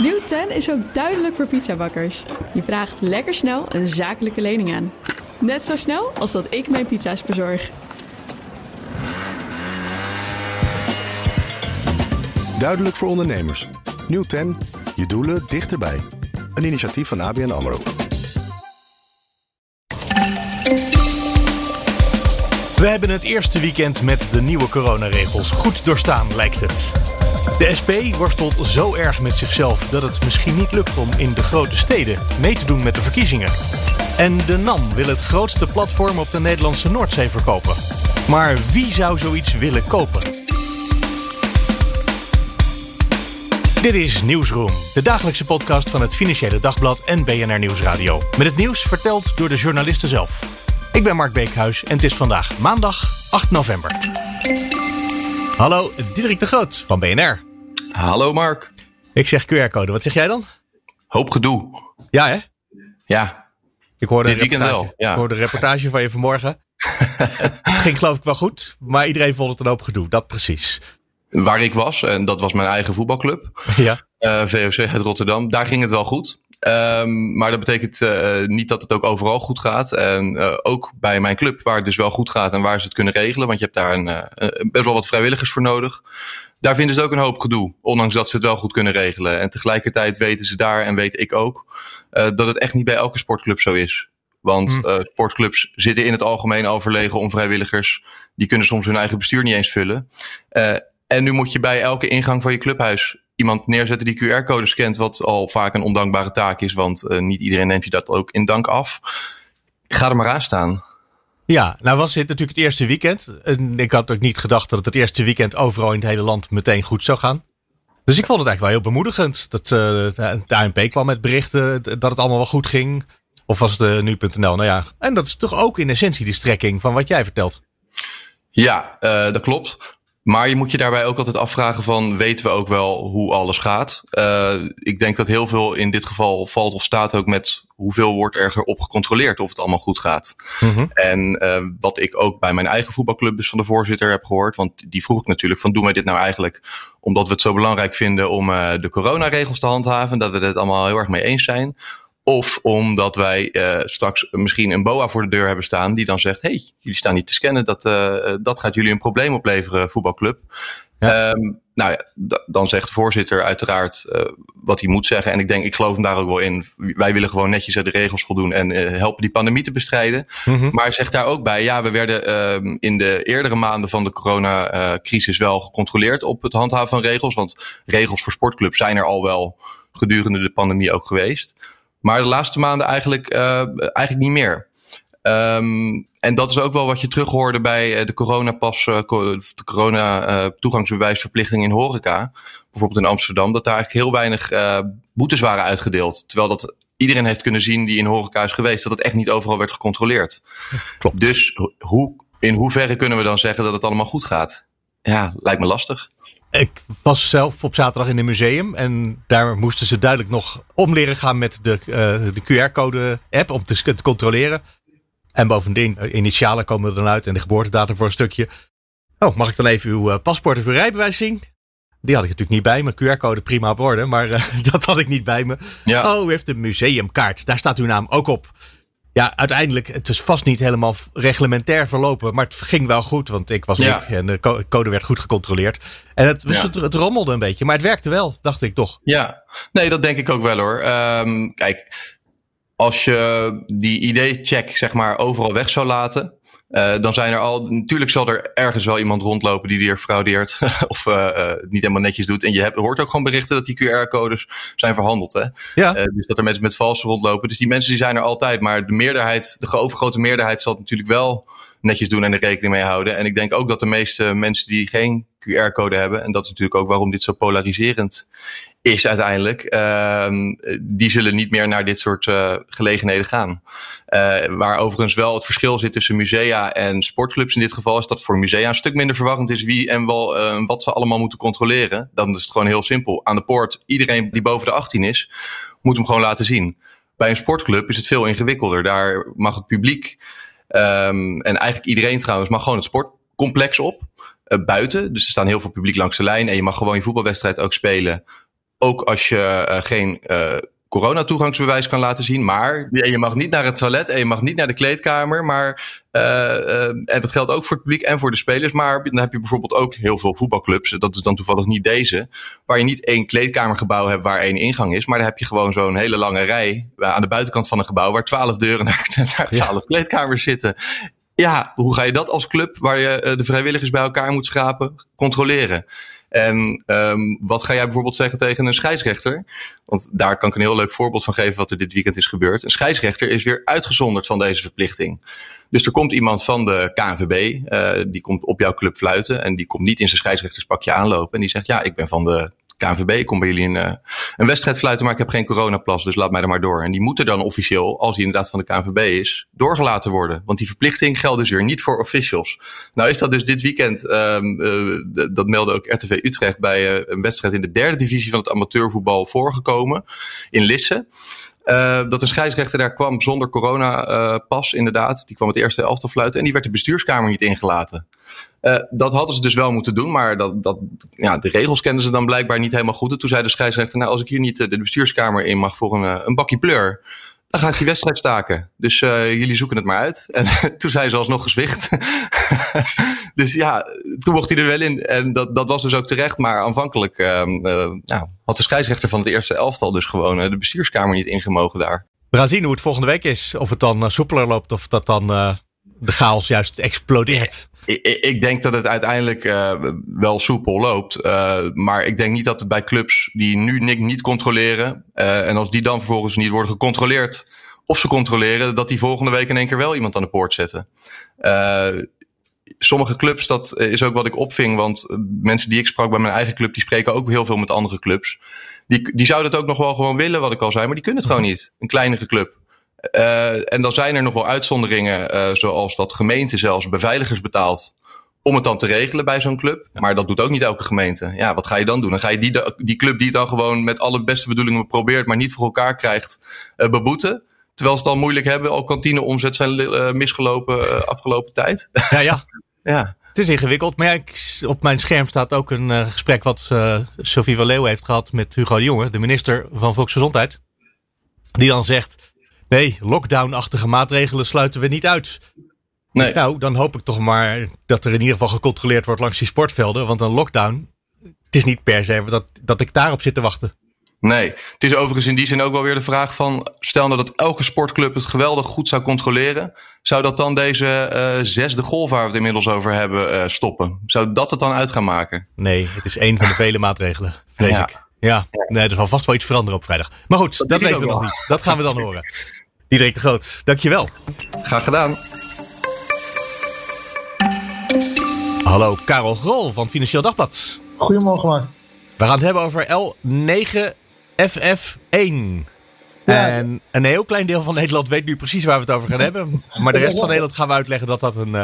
Nieuw 10 is ook duidelijk voor pizzabakkers. Je vraagt lekker snel een zakelijke lening aan. Net zo snel als dat ik mijn pizza's bezorg. Duidelijk voor ondernemers. Nieuw 10. Je doelen dichterbij. Een initiatief van ABN AMRO. We hebben het eerste weekend met de nieuwe coronaregels goed doorstaan, lijkt het. De SP worstelt zo erg met zichzelf dat het misschien niet lukt om in de grote steden mee te doen met de verkiezingen. En de NAM wil het grootste platform op de Nederlandse Noordzee verkopen. Maar wie zou zoiets willen kopen? Dit is Nieuwsroom, de dagelijkse podcast van het Financiële Dagblad en BNR Nieuwsradio. Met het nieuws verteld door de journalisten zelf. Ik ben Mark Beekhuis en het is vandaag maandag 8 november. Hallo, Diederik de Groot van BNR. Hallo Mark. Ik zeg QR-code, wat zeg jij dan? Hoop gedoe. Ja hè? Ja. Ik hoorde, Dit weekend reportage, wel, ja. ik hoorde een reportage van je vanmorgen. het ging geloof ik wel goed, maar iedereen vond het een hoop gedoe. Dat precies. Waar ik was, en dat was mijn eigen voetbalclub, Ja. eh, VOC uit Rotterdam, daar ging het wel goed. Ehm, maar dat betekent eh, niet dat het ook overal goed gaat. En eh, ook bij mijn club, waar het dus wel goed gaat en waar ze het kunnen regelen. Want je hebt daar een, eh, best wel wat vrijwilligers voor nodig. Daar vinden ze ook een hoop gedoe. Ondanks dat ze het wel goed kunnen regelen. En tegelijkertijd weten ze daar, en weet ik ook, dat het echt niet bij elke sportclub zo is. Want Hm. sportclubs zitten in het algemeen overlegen om vrijwilligers. Die kunnen soms hun eigen bestuur niet eens vullen. En nu moet je bij elke ingang van je clubhuis iemand neerzetten die QR-code scant. Wat al vaak een ondankbare taak is, want eh, niet iedereen neemt je dat ook in dank af. Ga er maar aan staan. Ja, nou was dit natuurlijk het eerste weekend. En ik had ook niet gedacht dat het het eerste weekend overal in het hele land meteen goed zou gaan. Dus ik vond het eigenlijk wel heel bemoedigend. Dat eh, de ANP kwam met berichten dat het allemaal wel goed ging. Of was het eh, nu.nl? Nou ja, en dat is toch ook in essentie de strekking van wat jij vertelt. Ja, dat klopt. Maar je moet je daarbij ook altijd afvragen van, weten we ook wel hoe alles gaat? Eh, ik denk dat heel veel in dit geval valt of staat ook met hoeveel wordt er op gecontroleerd of het allemaal goed gaat. En eh, wat ik ook bij mijn eigen voetbalclub dus van de voorzitter heb gehoord, want die vroeg ik natuurlijk van, doen wij dit nou eigenlijk omdat we het zo belangrijk vinden om eh, de coronaregels te handhaven, dat we het allemaal heel erg mee eens zijn? Of omdat wij uh, straks misschien een BOA voor de deur hebben staan die dan zegt: hey, jullie staan niet te scannen, dat, uh, dat gaat jullie een probleem opleveren, voetbalclub. Ja. Um, nou ja, dan zegt de voorzitter uiteraard uh, wat hij moet zeggen. En ik denk, ik geloof hem daar ook wel in. Wij willen gewoon netjes aan de regels voldoen en helpen die pandemie te bestrijden. Mm -hmm. Maar zegt daar ook bij, ja, we werden uh, in de eerdere maanden van de coronacrisis wel gecontroleerd op het handhaven van regels. Want regels voor sportclubs zijn er al wel gedurende de pandemie ook geweest. Maar de laatste maanden eigenlijk, uh, eigenlijk niet meer. Um, en dat is ook wel wat je terughoorde bij de coronapas, uh, de corona toegangsbewijsverplichting in horeca. Bijvoorbeeld in Amsterdam, dat daar eigenlijk heel weinig uh, boetes waren uitgedeeld. Terwijl dat iedereen heeft kunnen zien die in horeca is geweest, dat het echt niet overal werd gecontroleerd. Klopt. Dus hoe, in hoeverre kunnen we dan zeggen dat het allemaal goed gaat? Ja, lijkt me lastig. Ik was zelf op zaterdag in een museum en daar moesten ze duidelijk nog om leren gaan met de, uh, de QR-code-app om te, te, controleren. En bovendien, initialen komen er dan uit en de geboortedatum voor een stukje. Oh, mag ik dan even uw uh, paspoort of uw rijbewijs zien? Die had ik natuurlijk niet bij me. QR-code prima op orde, maar uh, dat had ik niet bij me. Ja. Oh, u heeft een museumkaart. Daar staat uw naam ook op. Ja, uiteindelijk, het is vast niet helemaal reglementair verlopen, maar het ging wel goed, want ik was Ja. en de code werd goed gecontroleerd. En het, dus Ja. het, het rommelde een beetje, maar het werkte wel, dacht ik toch. Ja, nee, dat denk ik ook wel hoor. Ehm, kijk, als je die ID-check zeg maar overal weg zou laten, eh, dan zijn er al. Natuurlijk zal er ergens wel iemand rondlopen die weer fraudeert of eh, eh, het niet helemaal netjes doet. En je hebt, hoort ook gewoon berichten dat die QR-codes zijn verhandeld. Hè? Ja, dus dat er mensen met valse rondlopen. Dus die mensen die zijn er altijd. Maar de meerderheid, de overgrote meerderheid zal het natuurlijk wel netjes doen en er rekening mee houden. En ik denk ook dat de meeste mensen die geen QR-code hebben, en dat is natuurlijk ook waarom dit zo polariserend is uiteindelijk, ehm, die zullen niet meer naar dit soort eh, gelegenheden gaan. Eh, waar overigens wel het verschil zit tussen musea en sportclubs in dit geval, is dat voor musea een stuk minder verwarrend is wie en wel, eh, wat ze allemaal moeten controleren. Dan is het gewoon heel simpel. Aan de poort, iedereen die boven de 18 is, moet hem gewoon laten zien. Bij een sportclub is het veel ingewikkelder. Daar mag het publiek, ehm, en eigenlijk iedereen trouwens, mag gewoon het sportcomplex op. eh, buiten. Dus er staan heel veel publiek langs de lijn. En je mag gewoon je voetbalwedstrijd ook spelen ook als je geen coronatoegangsbewijs kan laten zien. Maar je mag niet naar het toilet en je mag niet naar de kleedkamer. Maar, uh, uh, en dat geldt ook voor het publiek en voor de spelers. Maar dan heb je bijvoorbeeld ook heel veel voetbalclubs. Dat is dan toevallig niet deze. Waar je niet één kleedkamergebouw hebt waar één ingang is. Maar dan heb je gewoon zo'n hele lange rij aan de buitenkant van een gebouw. Waar twaalf deuren naar, naar twaalf ja. kleedkamers zitten. Ja, hoe ga je dat als club waar je eh, de vrijwilligers bij elkaar moet schrapen controleren? En um, wat ga jij bijvoorbeeld zeggen tegen een scheidsrechter? Want daar kan ik een heel leuk voorbeeld van geven wat er dit weekend is gebeurd. Een scheidsrechter is weer uitgezonderd van deze verplichting. Dus er komt iemand van de KNVB, uh, die komt op jouw club fluiten en die komt niet in zijn scheidsrechterspakje aanlopen. En die zegt, ja, ik ben van de KNVB, ik kom bij jullie een, uh, een wedstrijd fluiten, maar ik heb geen coronaplas, dus laat mij er maar door. En die moeten dan officieel, als hij inderdaad van de KNVB is, doorgelaten worden. Want die verplichting geldt dus weer niet voor officials. Nou is dat dus dit weekend, um, uh, dat meldde ook RTV Utrecht, bij uh, een wedstrijd in de derde divisie van het amateurvoetbal voorgekomen, in Lisse. Dat een scheidsrechter daar kwam zonder coronapas, uh, inderdaad. Die kwam het eerste elftal fluiten en die werd de bestuurskamer niet ingelaten. Uh, dat hadden ze dus wel moeten doen, maar dat, dat, ja, de regels kenden ze dan blijkbaar niet helemaal goed. En toen zei de scheidsrechter, nou als ik hier niet de bestuurskamer in mag voor een, een bakje pleur, dan ga ik die wedstrijd staken. Dus jullie zoeken het maar uit. En toen zei ze alsnog gezwicht. dus ja, toen mocht hij er wel in. En dat, dat was dus ook terecht. Maar aanvankelijk uh, nou, had de scheidsrechter van het eerste elftal dus gewoon de bestuurskamer niet ingemogen daar. We gaan zien hoe het volgende week is. Of het dan soepeler loopt of dat dan de chaos juist explodeert. Ik, ik, denk dat het uiteindelijk uh, wel soepel loopt. Uh, maar ik denk niet dat het bij clubs die nu niet, niet controleren. Uh, en als die dan vervolgens niet worden gecontroleerd. Of ze controleren, dat die volgende week in één keer wel iemand aan de poort zetten. sommige clubs, dat is ook wat ik opving. Want mensen die ik sprak bij mijn eigen club, die spreken ook heel veel met andere clubs. Die, die zouden het ook nog wel gewoon willen, wat ik al zei. Maar die kunnen het gewoon niet. Een kleinere club. Uh, en dan zijn er nog wel uitzonderingen, uh, zoals dat gemeente zelfs beveiligers betaalt om het dan te regelen bij zo'n club. Maar dat doet ook niet elke gemeente. Ja, wat ga je dan doen? Dan ga je die, die club die het dan gewoon met alle beste bedoelingen probeert, maar niet voor elkaar krijgt, uh, beboeten. Terwijl ze het al moeilijk hebben, al kantineomzet zijn misgelopen afgelopen tijd. Ja, ja. ja. Het is ingewikkeld, maar ja, ik, op mijn scherm staat ook een uh, gesprek wat uh, Sophie van Leeuwen heeft gehad met Hugo de Jonge, de minister van Volksgezondheid. Die dan zegt, Nee, lockdown-achtige maatregelen sluiten we niet uit. Nee. Nou, dan hoop ik toch maar dat er in ieder geval gecontroleerd wordt langs die sportvelden. Want een lockdown, het is niet per se dat, dat ik daarop zit te wachten. Nee, het is overigens in die zin ook wel weer de vraag van... stel nou dat elke sportclub het geweldig goed zou controleren... zou dat dan deze uh, zesde golf waar we het inmiddels over hebben uh, stoppen? Zou dat het dan uit gaan maken? Nee, het is één van de vele maatregelen, vrees ja. ik. Ja, nee, er zal vast wel iets veranderen op vrijdag. Maar goed, dat, dat weten we nog niet. Dat gaan we dan horen. Diederik de Groot, dankjewel. Graag gedaan. Hallo, Karel Grol van Financieel Dagblad. Goedemorgen, Mark. We gaan het hebben over L9FF1. Ja. En een heel klein deel van Nederland weet nu precies waar we het over gaan hebben. Maar de rest van Nederland gaan we uitleggen dat dat een, uh,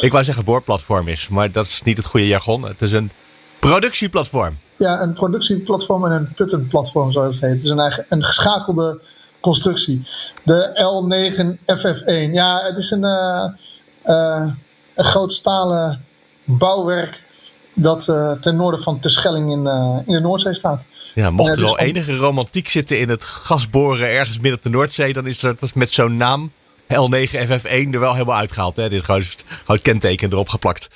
ik wou zeggen boorplatform is. Maar dat is niet het goede jargon. Het is een productieplatform. Ja, een productieplatform en een puttenplatform zoals het heet. Het is een, eigen, een geschakelde constructie. De L9FF1. Ja, het is een, uh, uh, een groot stalen bouwwerk dat uh, ten noorden van Terschelling in, in de Noordzee staat. Ja, mocht er al enige romantiek zitten in het gasboren ergens midden op de Noordzee, dan is dat met zo'n naam L9FF1 er wel helemaal uitgehaald. Hè? Dit is gewoon kenteken erop geplakt.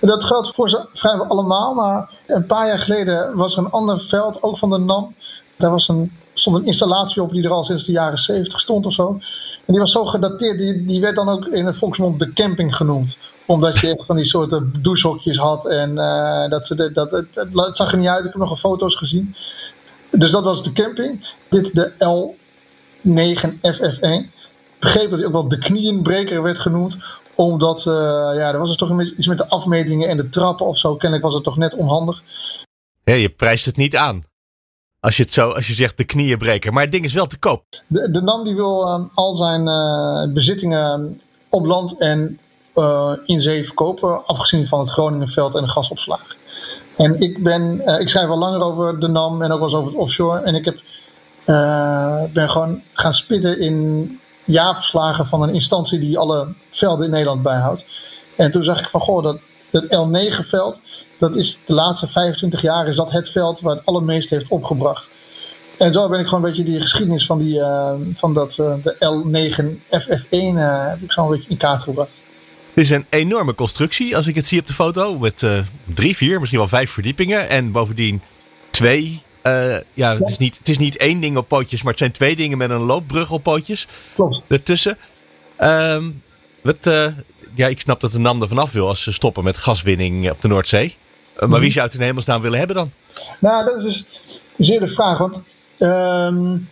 Dat geldt voor ze vrijwel allemaal, maar een paar jaar geleden was er een ander veld, ook van de NAM. Daar was een stond een installatie op die er al sinds de jaren 70 stond of zo. En die was zo gedateerd, die, die werd dan ook in het volksmond de camping genoemd. Omdat je echt van die soorten douchehokjes had. En uh, dat, dat, dat, het, het zag er niet uit. Ik heb nog een foto's gezien. Dus dat was de camping. Dit de L9FF1. Begreep dat hij ook wel de knieënbreker werd genoemd omdat, uh, ja, er was dus toch iets met de afmetingen en de trappen of zo. Kennelijk was het toch net onhandig. Ja, je prijst het niet aan. Als je, het zo, als je zegt de knieën breken. Maar het ding is wel te koop. De, NAM die wil uh, al zijn uh, bezittingen op land en uh, in zee verkopen. Afgezien van het Groningenveld en de gasopslag. En ik, ben, ik schrijf al langer over de NAM en ook wel over het offshore. En ik heb, ben gewoon gaan spitten in jaarverslagen van een instantie die alle velden in Nederland bijhoudt. En toen zag ik van, goh, dat het L9-veld, dat is de laatste 25 jaar is dat het veld waar het allermeest heeft opgebracht. En zo ben ik gewoon een beetje die geschiedenis van, die, uh, van dat, uh, de L9 FF1 uh, heb ik zo een beetje in kaart gebracht. Het is een enorme constructie als ik het zie op de foto. Met drie, vier, misschien wel vijf verdiepingen. En bovendien twee. Uh, ja, het is, niet, het is niet één ding op pootjes, maar het zijn twee dingen met een loopbrug op pootjes. Klopt. Ertussen. Um, wat, ja, ik snap dat de NAM er vanaf wil als ze stoppen met gaswinning op de Noordzee. Maar wie zou het in hemelsnaam willen hebben dan? Nou, dat is dus zeer de vraag. Want um,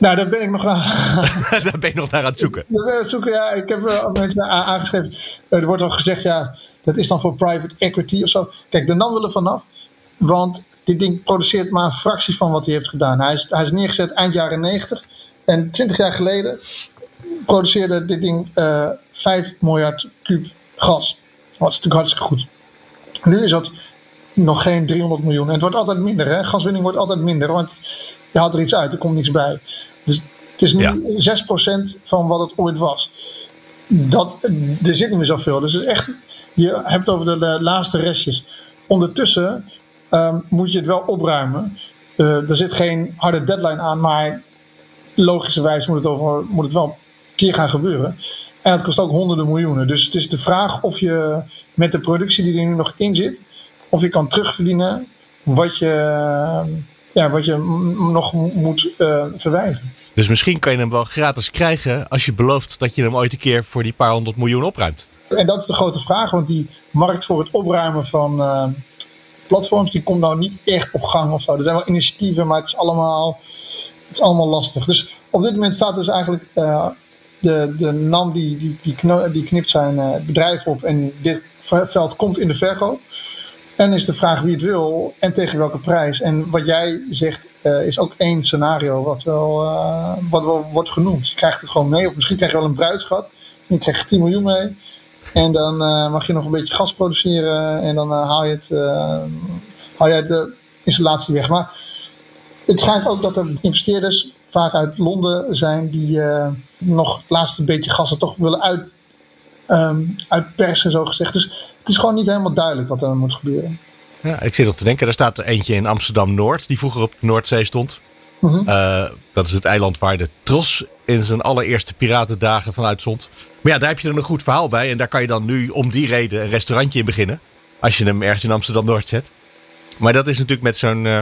nou, daar ben ik nog naar. daar ben je nog naar aan het zoeken. Daar ben ik aan het zoeken, ja. Ik heb uh, mensen aangeschreven. Uh, er wordt al gezegd, ja, dat is dan voor private equity of zo. Kijk, de NAM wil er vanaf. Want dit ding produceert maar een fractie van wat hij heeft gedaan. Hij is, hij is neergezet eind jaren 90. En 20 jaar geleden produceerde dit ding uh, 5 miljard kuub gas. Dat is natuurlijk hartstikke goed. Nu is dat nog geen 300 miljoen. En het wordt altijd minder, hè? Gaswinning wordt altijd minder. Want je haalt er iets uit, er komt niks bij. Dus het is nu ja. 6% van wat het ooit was. Dat, er zit niet meer zoveel. Dus het is echt, je hebt over de, de laatste restjes. Ondertussen um, moet je het wel opruimen. Uh, er zit geen harde deadline aan, maar logischerwijs moet het, over, moet het wel keer gaan gebeuren. En het kost ook honderden miljoenen. Dus het is de vraag of je met de productie die er nu nog in zit, of je kan terugverdienen wat je, ja, wat je nog moet uh, verwijderen. Dus misschien kan je hem wel gratis krijgen als je belooft dat je hem ooit een keer voor die paar honderd miljoen opruimt. En dat is de grote vraag, want die markt voor het opruimen van uh, platforms, die komt nou niet echt op gang of zo. Er zijn wel initiatieven, maar het is allemaal, het is allemaal lastig. Dus op dit moment staat dus eigenlijk uh, de, de NAM die, die, die, die knipt zijn uh, bedrijf op en dit veld komt in de verkoop. En is de vraag wie het wil en tegen welke prijs. En wat jij zegt uh, is ook één scenario wat wel, uh, wat wel wordt genoemd. Je krijgt het gewoon mee, of misschien krijg je wel een bruidschat. Je krijgt 10 miljoen mee. En dan mag je nog een beetje gas produceren en dan haal je, het, haal je de installatie weg. Maar het schijnt ook dat er investeerders vaak uit Londen zijn die nog het laatste beetje gas er toch willen uit, um, uitpersen, zo gezegd. Dus het is gewoon niet helemaal duidelijk wat er moet gebeuren. Ja, ik zit op te denken, er staat er eentje in Amsterdam-Noord, die vroeger op de Noordzee stond. Mhm. Mm -hmm. uh, dat is het eiland waar de Tros in zijn allereerste piratendagen van uitzond. Maar ja, daar heb je dan een goed verhaal bij. En daar kan je dan nu om die reden een restaurantje in beginnen. Als je hem ergens in Amsterdam-Noord zet. Maar dat is natuurlijk met zo'n uh,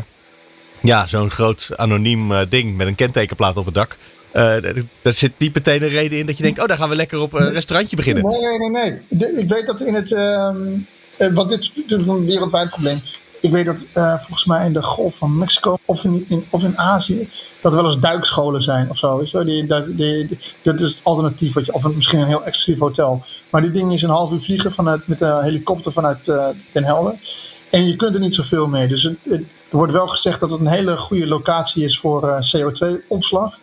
ja, zo'n groot anoniem uh, ding met een kentekenplaat op het dak. Uh, daar zit niet meteen een reden in dat je denkt: oh, daar gaan we lekker op een restaurantje beginnen. Nee, nee, nee. nee. De, ik weet dat in het. Um, uh, want dit is natuurlijk een wereldwijd probleem. Ik weet dat volgens mij in de Golf van Mexico of in, in, of in Azië. dat er wel eens duikscholen zijn of zo. Weet je? Die, die, die, dat is het alternatief. Wat je, of een, misschien een heel exclusief hotel. Maar die ding is een half uur vliegen vanuit, met een helikopter vanuit uh, Den Helder. En je kunt er niet zoveel mee. Dus het, het, er wordt wel gezegd dat het een hele goede locatie is voor uh, CO2-opslag.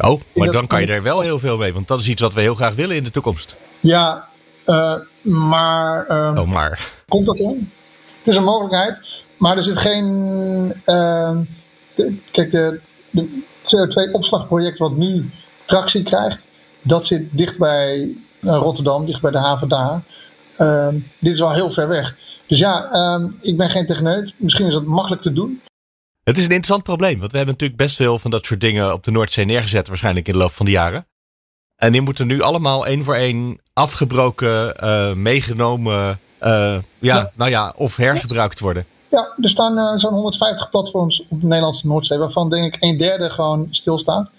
Oh, maar dan kan je er wel heel veel mee. Want dat is iets wat we heel graag willen in de toekomst. Ja, uh, maar, uh, oh, maar. Komt dat in? Het is een mogelijkheid. Maar er zit geen. Uh, de, kijk, de, de CO2-opslagproject wat nu tractie krijgt. Dat zit dicht bij Rotterdam, dicht bij de haven daar. Dit is al heel ver weg. Dus ja, ik ben geen techneut. Misschien is het makkelijk te doen. Het is een interessant probleem, want we hebben natuurlijk best veel van dat soort dingen op de Noordzee neergezet, waarschijnlijk in de loop van de jaren. En die moeten nu allemaal één voor één afgebroken, uh, meegenomen, uh, ja, ja, nou ja, of hergebruikt worden. Ja, er staan uh, zo'n 150 platforms op de Nederlandse Noordzee, waarvan denk ik een derde gewoon stilstaat.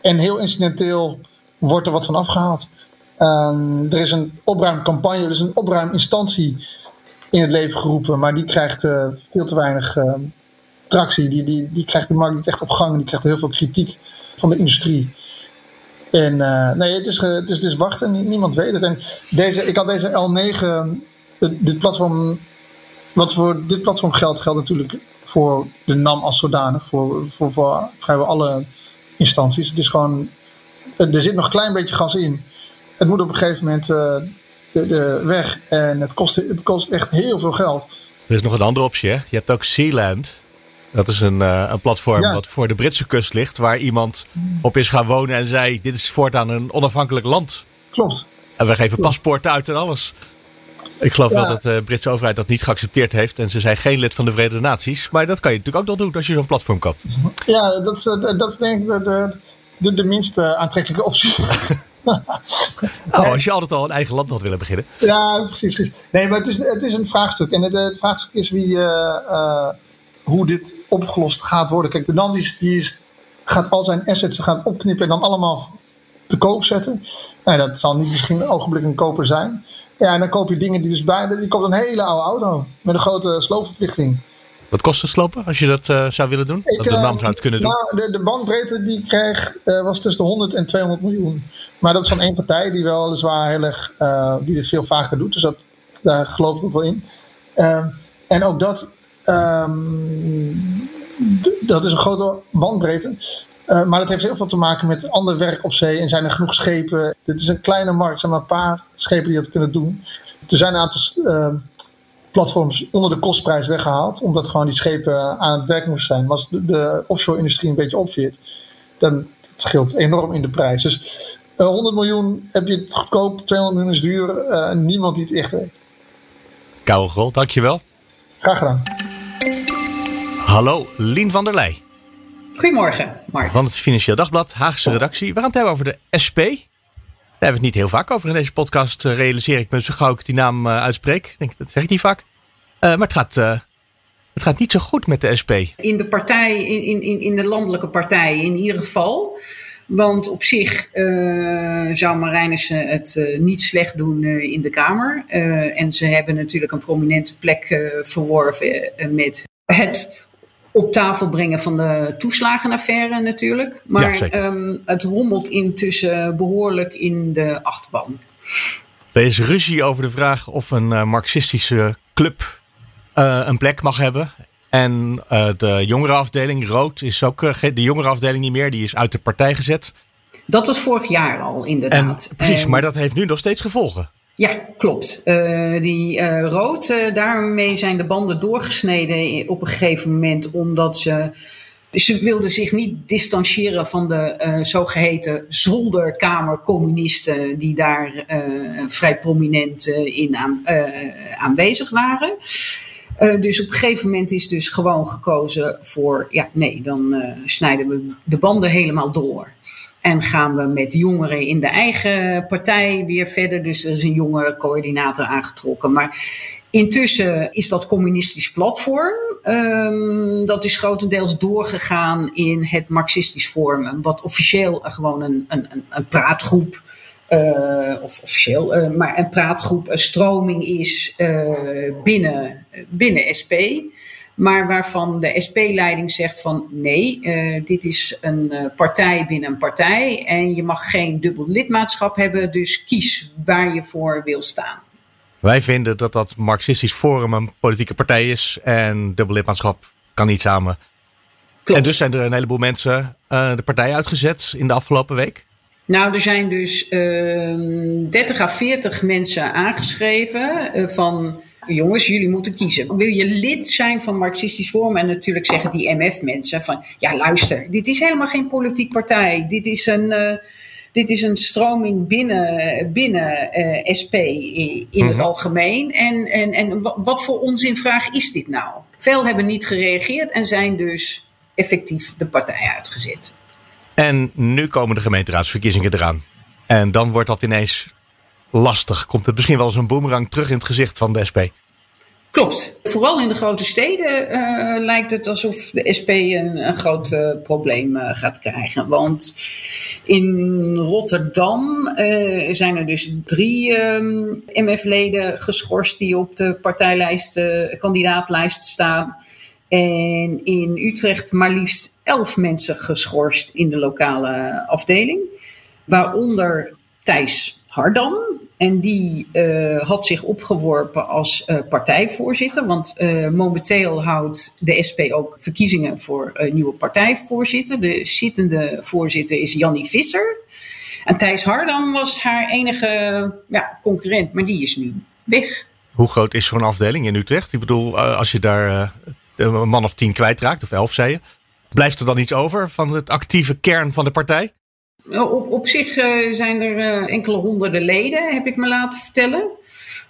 En heel incidenteel wordt er wat van afgehaald. Um, er is een opruimcampagne, er is een opruiminstantie in het leven geroepen, maar die krijgt veel te weinig tractie. Die, die, die krijgt de markt niet echt op gang. Die krijgt heel veel kritiek van de industrie. En uh, nee, het is, het is dus wachten. Niemand weet het. En deze, ik had deze L9, dit platform, wat voor dit platform geldt, geldt natuurlijk voor de NAM als zodanig. Voor, voor, voor vrijwel alle instanties. Het is gewoon, er zit nog een klein beetje gas in. Het moet op een gegeven moment de weg. En het kost, het kost echt heel veel geld. Er is nog een andere optie, hè? Je hebt ook Sealand. Dat is een, uh, een platform ja. wat voor de Britse kust ligt, waar iemand op is gaan wonen en zei: Dit is voortaan een onafhankelijk land. Klopt. En we geven paspoorten uit en alles. Ik geloof wel dat de Britse overheid dat niet geaccepteerd heeft. En ze zijn geen lid van de Verenigde Naties. Maar dat kan je natuurlijk ook nog doen als je zo'n platform koopt. Ja, dat is, dat is denk ik de, de, de minst aantrekkelijke optie. oh, als je altijd al een eigen land had willen beginnen. Ja, precies. precies. Nee, maar het is, het is een vraagstuk. En het, het vraagstuk is wie, uh, hoe dit opgelost gaat worden. Kijk, de NAM die, die is, gaat al zijn assets gaat opknippen en dan allemaal te koop zetten. Nou, dat zal niet misschien een ogenblik een koper zijn. Ja, en dan koop je dingen die dus bij. Je koopt een hele oude auto met een grote sloopverplichting. Wat kost het slopen als je dat uh, zou willen doen? Ik, dat de NAM zou het kunnen doen? Nou, de, de bandbreedte die ik kreeg uh, was tussen de 100 en 200 miljoen. Maar dat is van één partij die wel weliswaar heel erg, uh, die dit veel vaker doet. Dus dat, daar geloof ik ook wel in. Uh, en ook dat, um, dat is een grote bandbreedte. Uh, maar dat heeft heel veel te maken met ander werk op zee. En zijn er genoeg schepen? Dit is een kleine markt. Er zijn maar een paar schepen die dat kunnen doen. Er zijn een aantal ehm, platforms onder de kostprijs weggehaald. Omdat gewoon die schepen aan het werk moesten zijn. Maar als de, de offshore-industrie een beetje opveert, dan het scheelt enorm in de prijs. Dus 100 eh, miljoen heb je het goedkoop, 200 miljoen is duur. Uh, niemand die het echt weet. Koude Grol, dankjewel. Graag gedaan. Hallo, Lien van der Leij. Goedemorgen, Mark. Van het Financieel Dagblad, Haagse redactie. We gaan het hebben over de SP. Daar hebben we het niet heel vaak over in deze podcast, uh, realiseer ik me. Zo gauw ik die naam uh, uitspreek. Denk, dat zeg ik niet vaak. Uh, maar het gaat, het gaat niet zo goed met de SP. In de partij, in, in, in de landelijke partij in ieder geval. Want op zich uh, zou Marijnissen het uh, niet slecht doen uh, in de Kamer. en ze hebben natuurlijk een prominente plek verworven met het op tafel brengen van de toeslagenaffaire natuurlijk. Maar ja, um, het rommelt intussen behoorlijk in de achterban. Er is ruzie over de vraag of een marxistische club een plek mag hebben. En uh, de jongerenafdeling, Rood, is ook de jongerenafdeling niet meer. Die is uit de partij gezet. Dat was vorig jaar al, inderdaad. En, precies, en, maar dat heeft nu nog steeds gevolgen. Ja, klopt. Uh, die Rood, daarmee zijn de banden doorgesneden op een gegeven moment. Omdat ze... Ze wilden zich niet distancieren van de zogeheten zolderkamercommunisten die daar vrij prominent in aan, aanwezig waren. Dus op een gegeven moment is dus gewoon gekozen voor, ja, nee, dan snijden we de banden helemaal door. En gaan we met jongeren in de eigen partij weer verder. Dus er is een jongere coördinator aangetrokken. Maar intussen is dat communistisch platform. Um, dat is grotendeels doorgegaan in het Marxistisch Forum. Wat officieel gewoon een, een, een praatgroep uh, of officieel, uh, maar een praatgroep, een stroming is uh, binnen, binnen SP. Maar waarvan de SP-leiding zegt van nee, dit is een partij binnen een partij en je mag geen dubbel lidmaatschap hebben, dus kies waar je voor wil staan. Wij vinden dat dat Marxistisch Forum een politieke partij is en dubbel lidmaatschap kan niet samen. Klopt. En dus zijn er een heleboel mensen de partij uitgezet in de afgelopen week. Nou, er zijn dus uh, 30 à 40 mensen aangeschreven van jongens, jullie moeten kiezen. Wil je lid zijn van Marxistisch Forum? En natuurlijk zeggen die MF-mensen van ja, luister, dit is helemaal geen politiek partij. Dit is een. Uh, dit is een stroming binnen, binnen uh, SP in, het algemeen. En, en, en wat voor onzinvraag is dit nou? Veel hebben niet gereageerd en zijn dus effectief de partij uitgezet. En nu komen de gemeenteraadsverkiezingen eraan. En dan wordt dat ineens lastig. Komt het misschien wel eens een boemerang terug in het gezicht van de SP? Klopt. Vooral in de grote steden uh, lijkt het alsof de SP een, een groot uh, probleem uh, gaat krijgen. Want in Rotterdam zijn er dus drie MF-leden geschorst die op de partijlijst, kandidaatlijst staan. En in Utrecht maar liefst elf mensen geschorst in de lokale afdeling. Waaronder Thijs Hardam. En die uh, had zich opgeworpen als uh, partijvoorzitter. Want uh, momenteel houdt de SP ook verkiezingen voor nieuwe partijvoorzitter. De zittende voorzitter is Jannie Visser. En Thijs Hardam was haar enige ja, concurrent, maar die is nu weg. Hoe groot is zo'n afdeling in Utrecht? Ik bedoel, als je daar een man of tien kwijtraakt, of elf zei je. Blijft er dan iets over van het actieve kern van de partij? Op, op zich uh, zijn er uh, enkele honderden leden, heb ik me laten vertellen.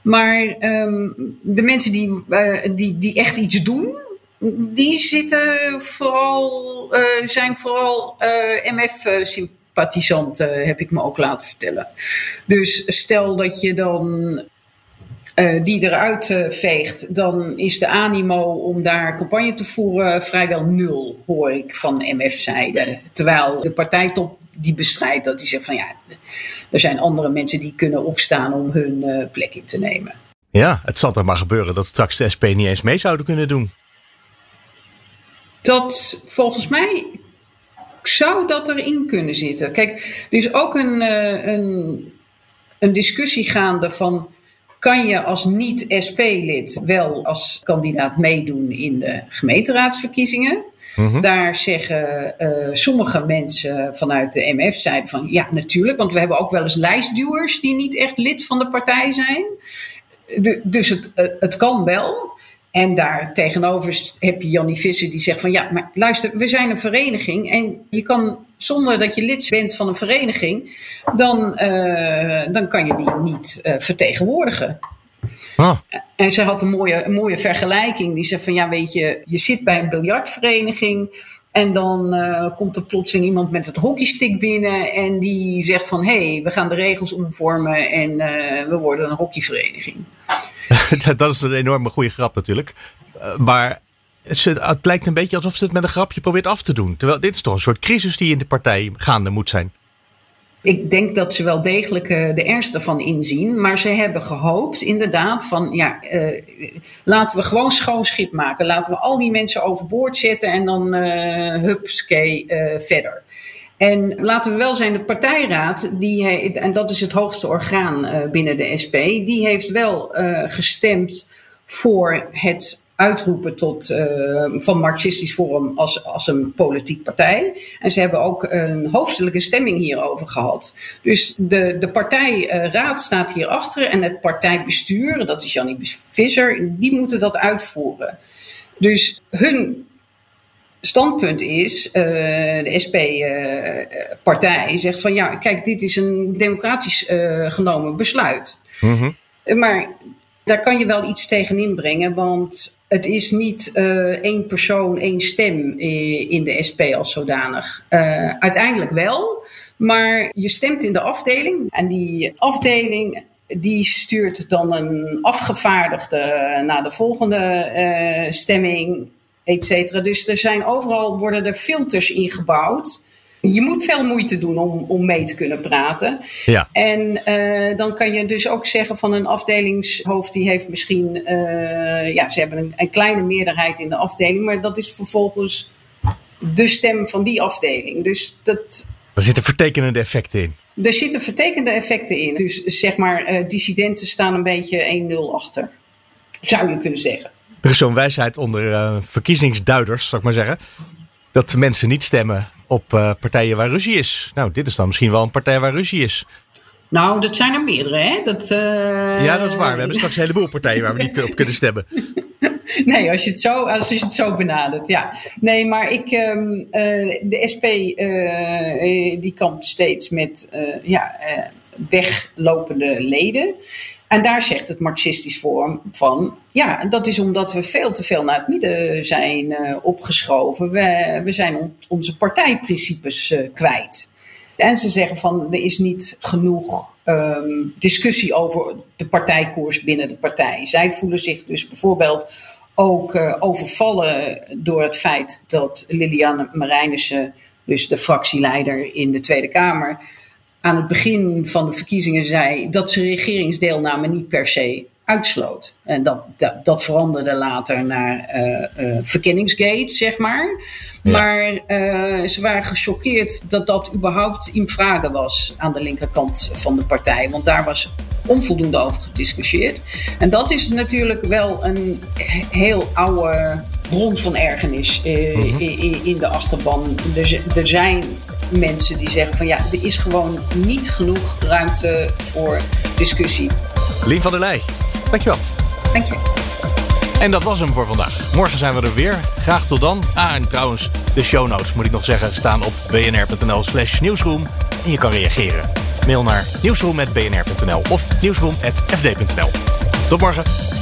Maar ehm, de mensen die, uh, die, die echt iets doen, die zitten vooral, zijn vooral MF-sympathisanten, heb ik me ook laten vertellen. Dus stel dat je dan die eruit veegt, dan is de animo om daar campagne te voeren vrijwel nul, hoor ik van MF-zijde. Terwijl de partijtop die bestrijdt dat, die zegt van ja, er zijn andere mensen die kunnen opstaan om hun uh, plek in te nemen. Ja, het zal toch maar gebeuren dat straks de SP niet eens mee zouden kunnen doen. Dat volgens mij zou dat erin kunnen zitten. Kijk, er is ook een, een, een discussie gaande van kan je als niet-SP-lid wel als kandidaat meedoen in de gemeenteraadsverkiezingen. Mm-hmm. Daar zeggen uh, sommige mensen vanuit de MF zijn van ja, natuurlijk, want we hebben ook wel eens lijstduwers die niet echt lid van de partij zijn. Dus het, uh, het kan wel. En daar tegenover heb je Jannie Visser die zegt van ja, maar luister, we zijn een vereniging en je kan zonder dat je lid bent van een vereniging, dan, uh, dan kan je die niet vertegenwoordigen. Ah. En ze had een mooie, een mooie vergelijking. Die zegt van ja, weet je, je zit bij een biljartvereniging. En dan uh, komt er plotseling iemand met het hockeystick binnen. En die zegt van hé, hey, we gaan de regels omvormen en uh, we worden een hockeyvereniging. dat is een enorme goede grap natuurlijk. Uh, maar het lijkt een beetje alsof ze het met een grapje probeert af te doen. Terwijl dit is toch een soort crisis die in de partij gaande moet zijn. Ik denk dat ze wel degelijk uh, de ernst ervan inzien. Maar ze hebben gehoopt inderdaad van ja, uh, laten we gewoon schoon schip maken. Laten we al die mensen overboord zetten en dan uh, verder. En laten we wel zijn, de partijraad, die en dat is het hoogste orgaan binnen de SP, die heeft wel gestemd voor het uitroepen tot, uh, van Marxistisch Forum als, als een politiek partij. En ze hebben ook een hoofdelijke stemming hierover gehad. Dus de, de partijraad staat hierachter en het partijbestuur, dat is Jannie Visser, die moeten dat uitvoeren. Dus hun standpunt is, uh, de SP-partij zegt van ja, kijk, dit is een democratisch genomen besluit. Mm-hmm. Maar daar kan je wel iets tegen inbrengen, want het is niet uh, één persoon, één stem in de SP als zodanig. Uh, uiteindelijk wel, maar je stemt in de afdeling en die afdeling die stuurt dan een afgevaardigde naar de volgende stemming, et cetera. Dus er zijn overal worden er filters ingebouwd je moet veel moeite doen om, om mee te kunnen praten. Ja. En uh, dan kan je dus ook zeggen van een afdelingshoofd die heeft misschien, uh, ja, ze hebben een, een, kleine meerderheid in de afdeling, maar dat is vervolgens de stem van die afdeling. Dus dat. Er zitten vertekenende effecten in. Er zitten vertekende effecten in. Dus zeg maar, uh, dissidenten staan een beetje 1-0 achter. Zou je kunnen zeggen. Er is zo'n wijsheid onder verkiezingsduiders, zou ik maar zeggen. Dat mensen niet stemmen op uh, partijen waar ruzie is. Nou, dit is dan misschien wel een partij waar ruzie is. Nou, dat zijn er meerdere, hè? Dat, uh... Ja, dat is waar. We hebben straks een heleboel partijen waar we niet op kunnen stemmen. nee, als je het zo, als je het zo benadert, ja. Nee, maar ik, um, uh, de SP die kampt steeds met ja, weglopende leden. En daar zegt het Marxistisch Forum van, ja, dat is omdat we veel te veel naar het midden zijn uh, opgeschoven. We, we zijn on, onze partijprincipes uh, kwijt. En ze zeggen van, er is niet genoeg um, discussie over de partijkoers binnen de partij. Zij voelen zich dus bijvoorbeeld ook uh, overvallen door het feit dat Liliane Marijnissen, dus de fractieleider in de Tweede Kamer, aan het begin van de verkiezingen zei dat ze regeringsdeelname niet per se uitsloot. En dat, dat, dat veranderde later naar uh, uh, verkenningsgate, zeg maar. Ja. Maar uh, ze waren gechoqueerd dat dat überhaupt in vragen was aan de linkerkant van de partij. Want daar was onvoldoende over gediscussieerd. En dat is natuurlijk wel een heel oude bron van ergernis -huh. in, in, de achterban. Er, er zijn mensen die zeggen van ja, er is gewoon niet genoeg ruimte voor discussie. Lien van der Leij, dankjewel. Dank je. En dat was hem voor vandaag. Morgen zijn we er weer. Graag tot dan. Ah, en trouwens, de show notes moet ik nog zeggen staan op bnr.nl slash nieuwsroom. En je kan reageren. Mail naar nieuwsroom.bnr.nl of nieuwsroom.fd.nl. Tot morgen.